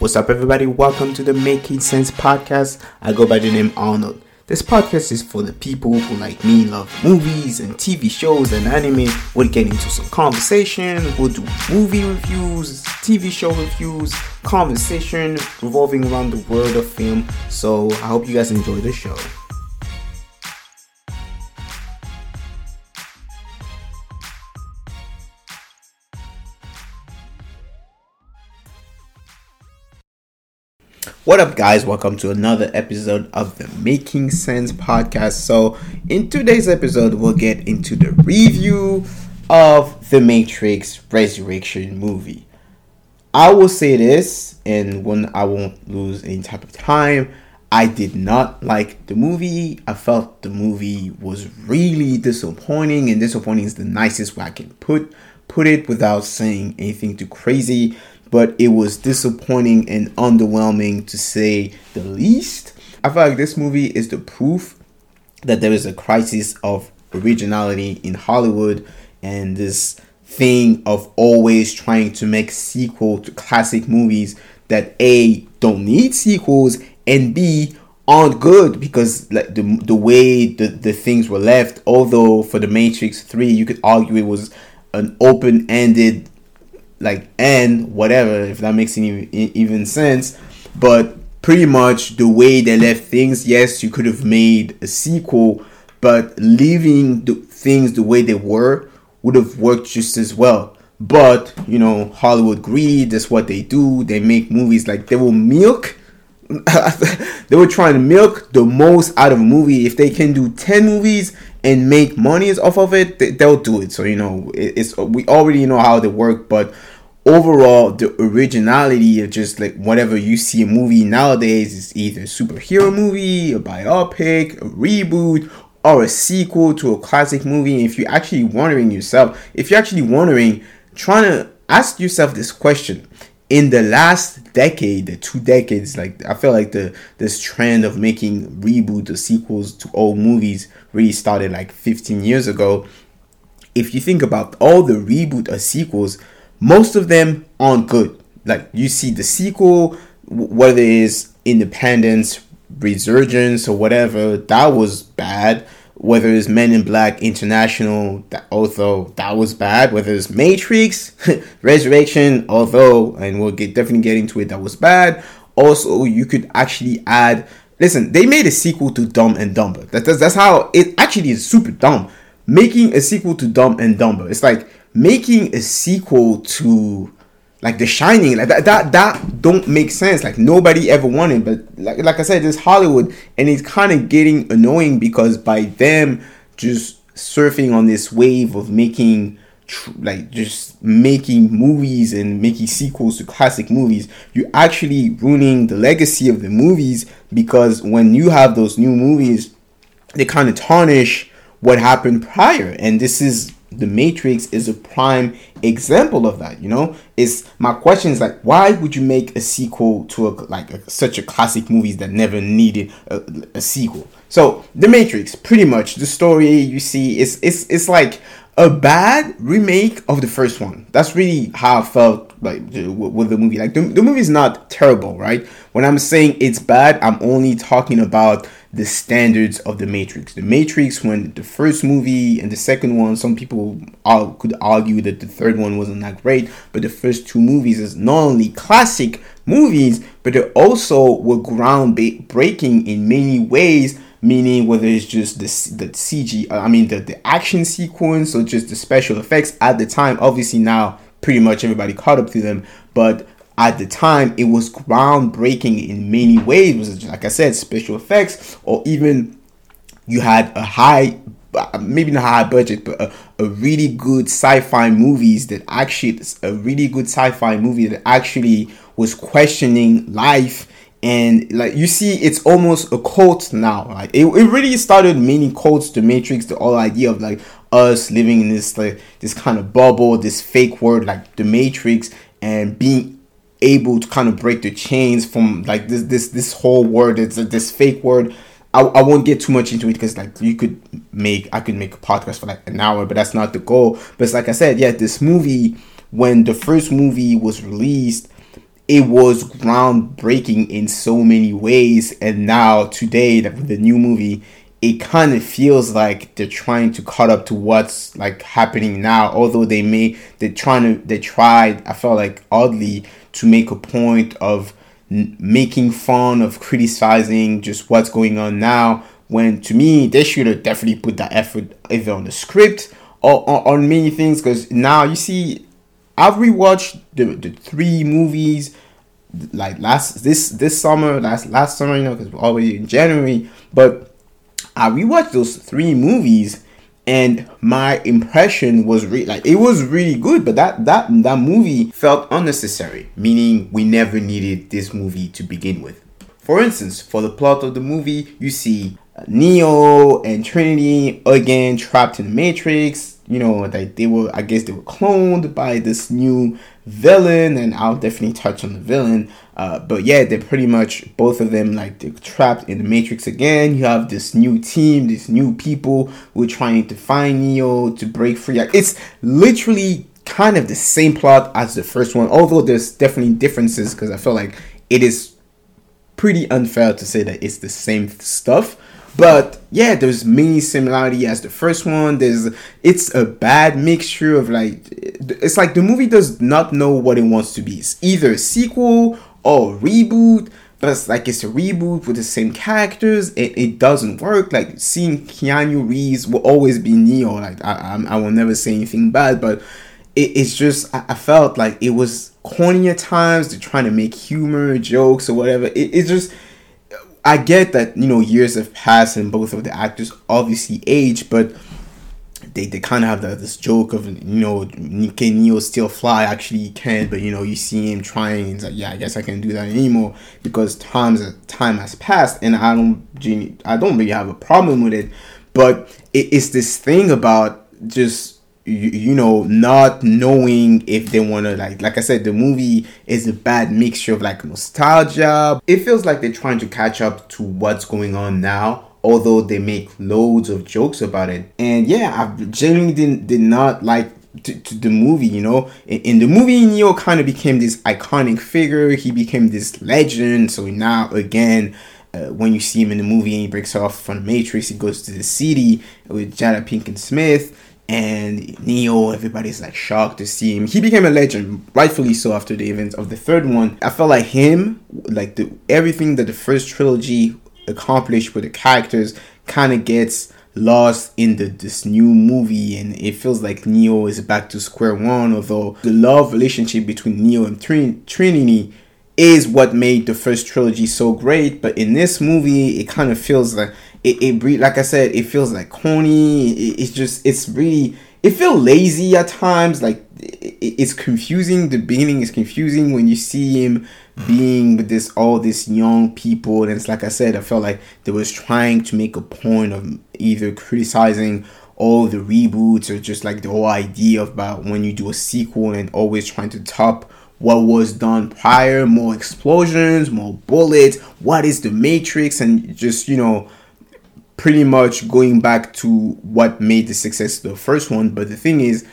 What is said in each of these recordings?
What's up, everybody? Welcome to the Making Sense podcast. I go by the name Arnold. This podcast is for the people who, like me, love movies and TV shows and anime. We'll get into some conversation. We'll do movie reviews, TV show reviews, conversation revolving around the world of film. So I hope you guys enjoy the show. What up, guys? Welcome to another episode of the Making Sense podcast. So, in today's episode, we'll get into the review of the Matrix Resurrection movie. I will say this, and when I won't lose any type of time, I did not like the movie. I felt the movie was really disappointing, and disappointing is the nicest way I can put put it without saying anything too crazy but it was disappointing and underwhelming to say the least. I feel like this movie is the proof that there is a crisis of originality in Hollywood and this thing of always trying to make sequel to classic movies that A don't need sequels and B aren't good because like the the way the, the things were left although for the Matrix 3 you could argue it was an open-ended like end whatever if that makes any even sense. But pretty much the way they left things yes you could have made a sequel but leaving the things the way they were would have worked just as well. But you know hollywood greed that's what they do. They make movies like they will milk they were trying to milk the most out of a movie. If they can do 10 movies and make monies off of it, they'll do it. So you know, it's we already know how they work, but overall, the originality of just like whatever you see a movie nowadays is either a superhero movie, a biopic, a reboot, or a sequel to a classic movie. If you're actually wondering yourself, if you're actually wondering, trying to ask yourself this question in the last decade, the two decades, like I feel like the this trend of making reboot or sequels to old movies really started like 15 years ago. If you think about all the reboot or sequels, most of them aren't good. Like you see the sequel, whether it is Independence, Resurgence, or whatever, that was bad whether it's Men in Black International, that although that was bad, whether it's Matrix, Resurrection, although, and we'll get definitely get into it, that was bad. Also, you could actually add. Listen, they made a sequel to Dumb and Dumber. That, that's, that's how it actually is super dumb. Making a sequel to Dumb and Dumber. It's like making a sequel to like The Shining, like that, that, that don't make sense. Like nobody ever wanted, but like, like I said, it's Hollywood, and it's kind of getting annoying because by them just surfing on this wave of making tr- like just making movies and making sequels to classic movies, you're actually ruining the legacy of the movies because when you have those new movies, they kind of tarnish what happened prior, and this is the Matrix is a prime example of that. You know, is my question is like, why would you make a sequel to a like a, such a classic movies that never needed a, a, sequel? So the Matrix, pretty much the story you see is it's it's like a bad remake of the first one. That's really how I felt like with the movie. Like the, the movie is not terrible, right? When I'm saying it's bad, I'm only talking about the standards of the Matrix. The Matrix, when the first movie and the second one, some people could argue that the third one wasn't that great, but the first two movies is not only classic movies, but they also were groundbreaking in many ways. Meaning, whether it's just the the CG, I mean the the action sequence or just the special effects at the time. Obviously, now pretty much everybody caught up to them, but at the time it was groundbreaking in many ways. It was like i said special effects or even you had a high maybe not high budget but a, a really good sci-fi movies that actually a really good sci-fi movie that actually was questioning life and like you see it's almost a cult now. Like it, it really started many cults the matrix the whole idea of like us living in this like this kind of bubble this fake world like the matrix and being able to kind of break the chains from like this this this whole world it's this fake word I, I won't get too much into it because like you could make i could make a podcast for like an hour but that's not the goal. But it's like i said yeah this movie when the first movie was released it was groundbreaking in so many ways and now today with the new movie it kind of feels like they're trying to cut up to what's like happening now although they may they're trying to they tried i felt like oddly to make a point of n- making fun of criticizing just what's going on now when to me they should have definitely put that effort either on the script or, or on many things because now you see i've rewatched the, the three movies like last this this summer last last summer you know because we're already in january but I rewatched those three movies and my impression was really like it was really good but that that that movie felt unnecessary meaning we never needed this movie to begin with. For instance for the plot of the movie you see neo and trinity again trapped in the matrix you know that they were i guess they were cloned by this new villain and i'll definitely touch on the villain uh, but yeah, they're pretty much both of them like they're trapped in the Matrix again. You have this new team, these new people who are trying to find Neo to break free. Like, it's literally kind of the same plot as the first one, although there's definitely differences because I feel like it is pretty unfair to say that it's the same stuff. But yeah, there's many similarity as the first one. There's it's a bad mixture of like it's like the movie does not know what it wants to be. It's either a sequel oh reboot but it's like it's a reboot with the same characters it, it doesn't work like seeing keanu reeves will always be neo like i, I, I will never say anything bad but it, it's just I, I, felt like it was corny at times they're trying to make humor jokes or whatever it, it's just i get that you know years have passed and both of the actors obviously age but they, they kind of have the, this joke of you know can Neo still fly actually he can but you know you see him trying he's like yeah I guess I can't do that anymore because times time has passed and I don't I don't really have a problem with it. But it, it's this thing about just you, you know not knowing if they want to like like I said the movie is a bad mixture of like nostalgia it feels like they're trying to catch up to what's going on now although they make loads of jokes about it. And yeah, I genuinely did, did not like to, to the movie, you know. In, in, the movie, Neo kind of became this iconic figure. He became this legend. So now, again, uh, when you see him in the movie and he breaks off from the Matrix, he goes to the city with Jada Pinkett Smith. And Neo, everybody's like shocked to see him. He became a legend, rightfully so, after the events of the third one. I felt like him, like the everything that the first trilogy accomplished with the characters kind of gets lost in the this new movie and it feels like Neo is back to square one although the love relationship between Neo and Trin- Trinity is what made the first trilogy so great but in this movie it kind of feels like it, it like I said it feels like corny. It, it's just it's really it feels lazy at times. Like it, it's confusing. The beginning is confusing when you see him being with this all these young people. And it's like i said i felt like they was trying to make a point of either criticizing all the reboots or just like the whole idea of about when you do a sequel and always trying to top what was done prior. More explosions more bullets. What is the matrix? And just you know pretty much going back to what made the success of the first one but the thing is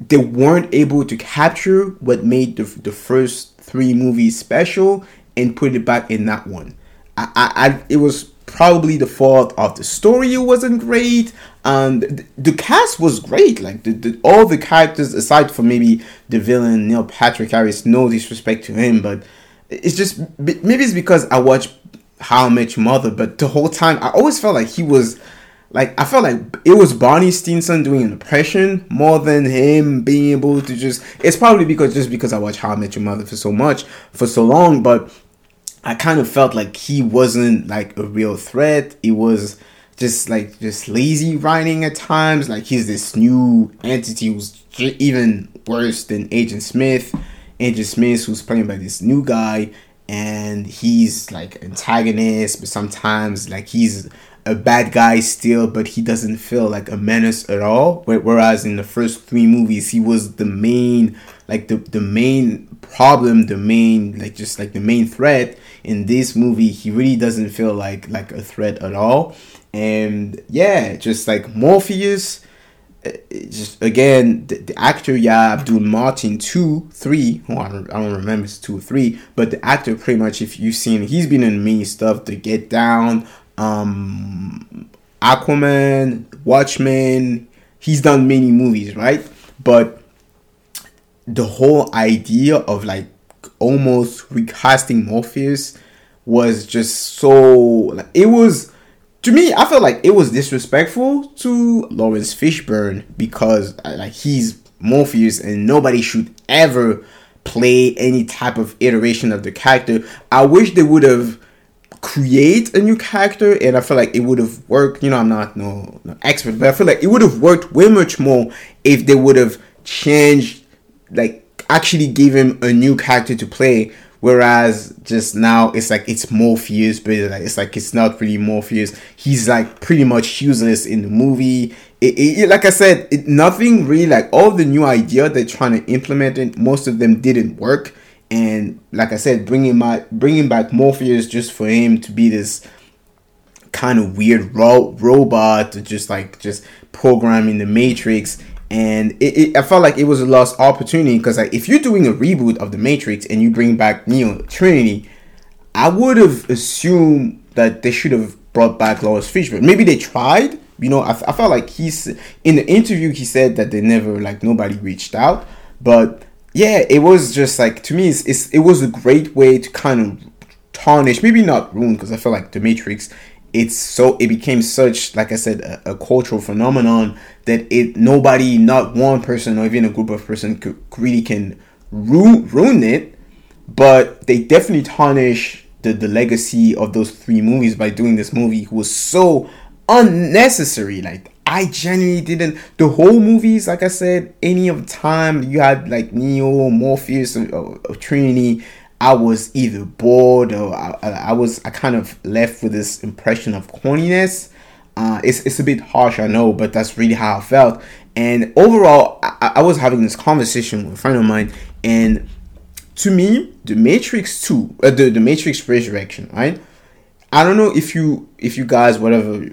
they weren't able to capture what made the, the first three movies special and put it back in that one. I, I, I it was probably the fault of the story it wasn't great and the, the cast was great like the, the, all the characters aside from maybe the villain neil patrick harris no disrespect to him but it's just maybe it's because i watched how Your Mother but the whole time i always felt like he was like I felt like it was Barney Stinson doing an impression more than him being able to just. It's probably because just because I watched How I Met Your Mother for so much for so long, but I kind of felt like he wasn't like a real threat. It was just like just lazy writing at times. Like he's this new entity who's even worse than Agent Smith. Agent Smith, who's playing by this new guy, and he's like antagonist, but sometimes like he's a bad guy still, but he doesn't feel like a menace at all. Whereas in the first three movies, he was the main, like the the main problem, the main like just like the main threat. In this movie, he really doesn't feel like like a threat at all. And yeah, just like Morpheus, just again the, the actor yeah Abdul-Mateen two three oh, I, don't, I don't remember it's two three but the actor pretty much if you've seen he's been in many stuff to get down um Aquaman Watchmen he's done many movies right? But the whole idea of like almost recasting Morpheus was just so like it was to me I felt like it was disrespectful to Laurence Fishburne because uh, like he's Morpheus and nobody should ever play any type of iteration of the character. I wish they would have create a new character and I feel like it would have worked. You know, I'm not no, no expert, but I feel like it would have worked way much more if they would have changed like actually gave him a new character to play whereas just now it's like it's morpheus but it's like it's not really morpheus. He's like pretty much useless in the movie. It, it, like i said it, nothing really like all the new idea they're trying to implement it most of them didn't work. And like i said bringing my bringing back morpheus just for him to be this kind of weird ro- robot to just like just programming the matrix and it, it, I felt like it was a lost opportunity because like if you're doing a reboot of the Matrix and you bring back Neo Trinity, I would have assumed that they should have brought back Laurence Fishburne. Maybe they tried. You know, I, I felt like he's in the interview he said that they never like nobody reached out, but yeah, it was just like to me, it's, it's it was a great way to kind of tarnish, maybe not ruin, because I feel like the Matrix it's so it became such like i said a, a, cultural phenomenon that it nobody not one person or even a group of person could, really can ruin, ruin it. But they definitely tarnish the, the legacy of those three movies by doing this movie. It was so unnecessary. Like i genuinely didn't the whole movies like i said any of the time you had like neo morpheus uh, uh, or, or, or trinity I was either bored or I, I, was I kind of left with this impression of corniness. Uh, it's, it's a bit harsh, I know, but that's really how I felt. And overall, I, I was having this conversation with a friend of mine, and to me, the Matrix Two, uh, the the Matrix Resurrection, right? I don't know if you if you guys whatever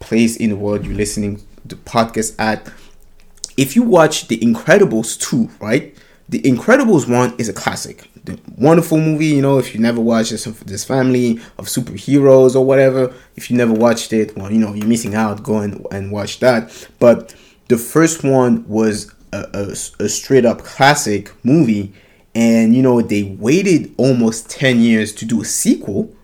place in the world you're listening to podcast at, if you watch The Incredibles two, right? The Incredibles one is a classic wonderful movie. You know, if you never watched this, this family of superheroes or whatever, if you never watched it, well, you know, you're missing out. Go and, and watch that. But the first one was a, a, a straight up classic movie. And, you know, they waited almost 10 years to do a sequel.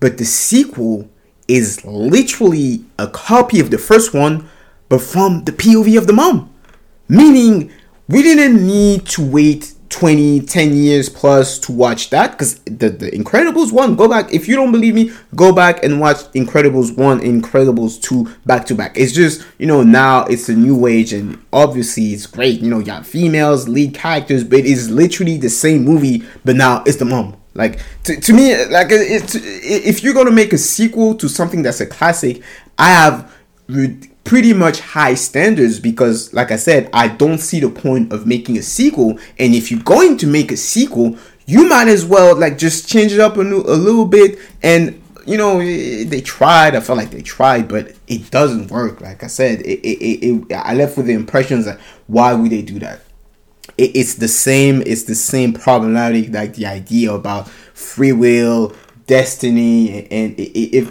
But the sequel is literally a copy of the first one, but from the POV of the mom. Meaning, we didn't need to wait 20 10 years plus to watch that because the, the incredibles 1 go back if you don't believe me go back and watch incredibles 1 incredibles 2 back to back. It's just you know now it's a new age and obviously it's great you know you got females lead characters but it's literally the same movie but now it's the mom. Like to, to me like it, if you're gonna make a sequel to something that's a classic i have pretty much high standards because like i said i don't see the point of making a sequel. And if you're going to make a sequel you might as well like just change it up a, new, a little bit. And you know they tried. I felt like they tried but it doesn't work. Like i said it, it, it, i left with the impressions that why would they do that? It, it's the same it's the same problematic like the idea about free will destiny and it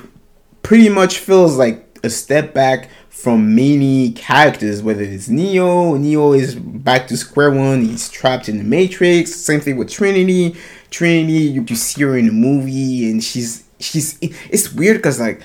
pretty much feels like a step back from many characters, whether it's Neo, Neo is back to square one, he's trapped in the Matrix. Same thing with Trinity. Trinity, you, you see her in the movie, and she's she's it's weird because like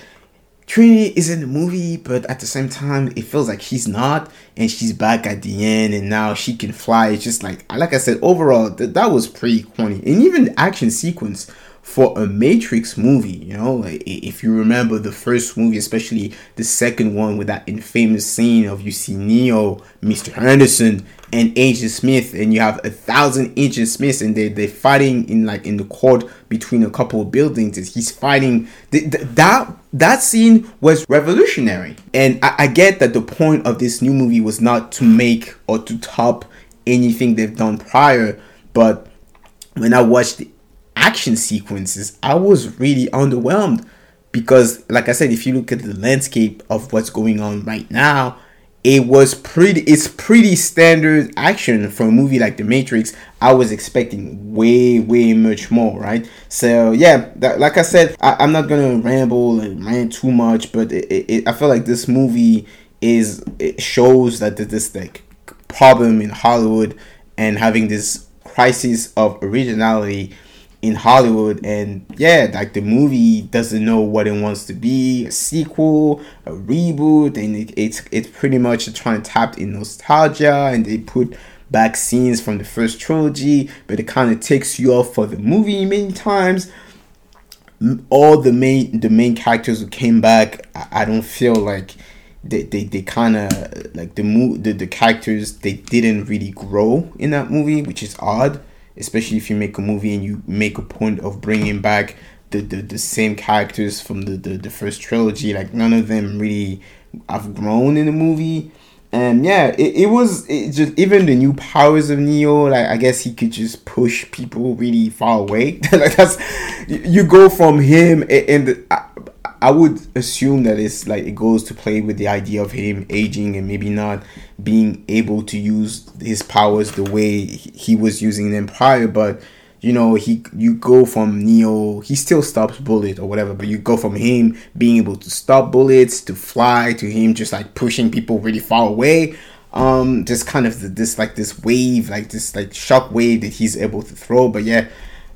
Trinity is in the movie, but at the same time, it feels like she's not, and she's back at the end, and now she can fly. It's just like, like I said, overall, th- that was pretty corny, and even the action sequence for a Matrix movie, you know, if you remember the first movie, especially the second one with that infamous scene of you see Neo, Mr. Anderson, and Agent Smith, and you have a thousand Agent Smiths, and they they're fighting in like in the court between a couple of buildings. He's fighting the, the, that that scene was revolutionary, and I, I get that the point of this new movie was not to make or to top anything they've done prior, but when I watched action sequences, I was really underwhelmed because, like I said, if you look at the landscape of what's going on right now, it was pretty it's pretty standard action for a movie like the matrix. I was expecting way way much more right? So yeah that, like i said I, am not gonna ramble and rant too much but it, it, i feel like this movie is it shows that this like problem in hollywood and having this crisis of originality in Hollywood and yeah, like the movie doesn't know what it wants to be, a sequel, a reboot, and it, it's it's pretty much trying to tap in nostalgia and they put back scenes from the first trilogy, but it kind of takes you off for the movie many times. All the main the main characters who came back, I, I don't feel like they they, they kind of like the, mo- the the characters they didn't really grow in that movie, which is odd especially if you make a movie and you make a point of bringing back the, the, the same characters from the, the, the first trilogy like none of them really have grown in the movie. And yeah it, it was it just even the new powers of neo like i guess he could just push people really far away. Like that's you go from him and, and I would assume that it's like it goes to play with the idea of him aging and maybe not being able to use his powers the way he was using them prior. But you know, he you go from Neo, he still stops bullets or whatever, but you go from him being able to stop bullets to fly to him just like pushing people really far away. Um, just kind of this like this wave, like this like shock wave that he's able to throw. But yeah,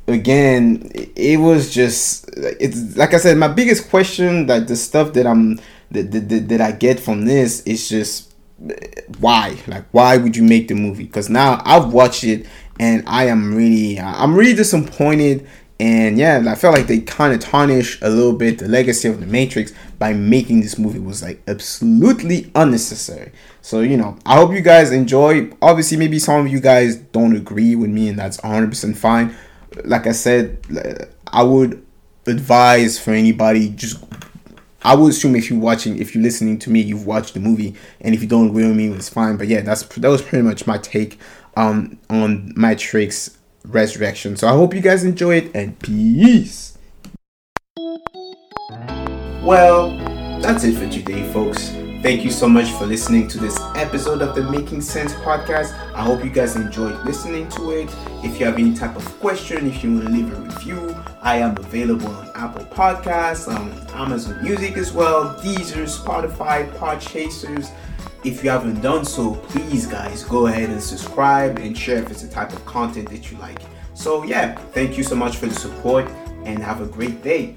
again, it was just it's like I said, my biggest question, like the stuff that I'm that that, that I get from this is just why, like why would you make the movie? Because now I've watched it and I am really I'm really disappointed. And yeah, I felt like they kind of tarnished a little bit the legacy of the Matrix by making this movie was like absolutely unnecessary. So you know, I hope you guys enjoy. Obviously, maybe some of you guys don't agree with me, and that's 100% fine like I said, I would advise for anybody just. I would assume if you're watching, if you're listening to me, you've watched the movie, and if you don't agree with me, it's fine. But yeah, that's that was pretty much my take um on Matrix Resurrection. So I hope you guys enjoy it, and peace. Well, that's it for today, folks. Thank you so much for listening to this episode of the Making Sense podcast. I hope you guys enjoyed listening to it. If you have any type of question, if you want to leave a review, I am available on Apple Podcasts, on Amazon Music as well, Deezer, Spotify, Podchasers. If you haven't done so, please, guys, go ahead and subscribe and share if it's the type of content that you like. So, yeah, thank you so much for the support and have a great day.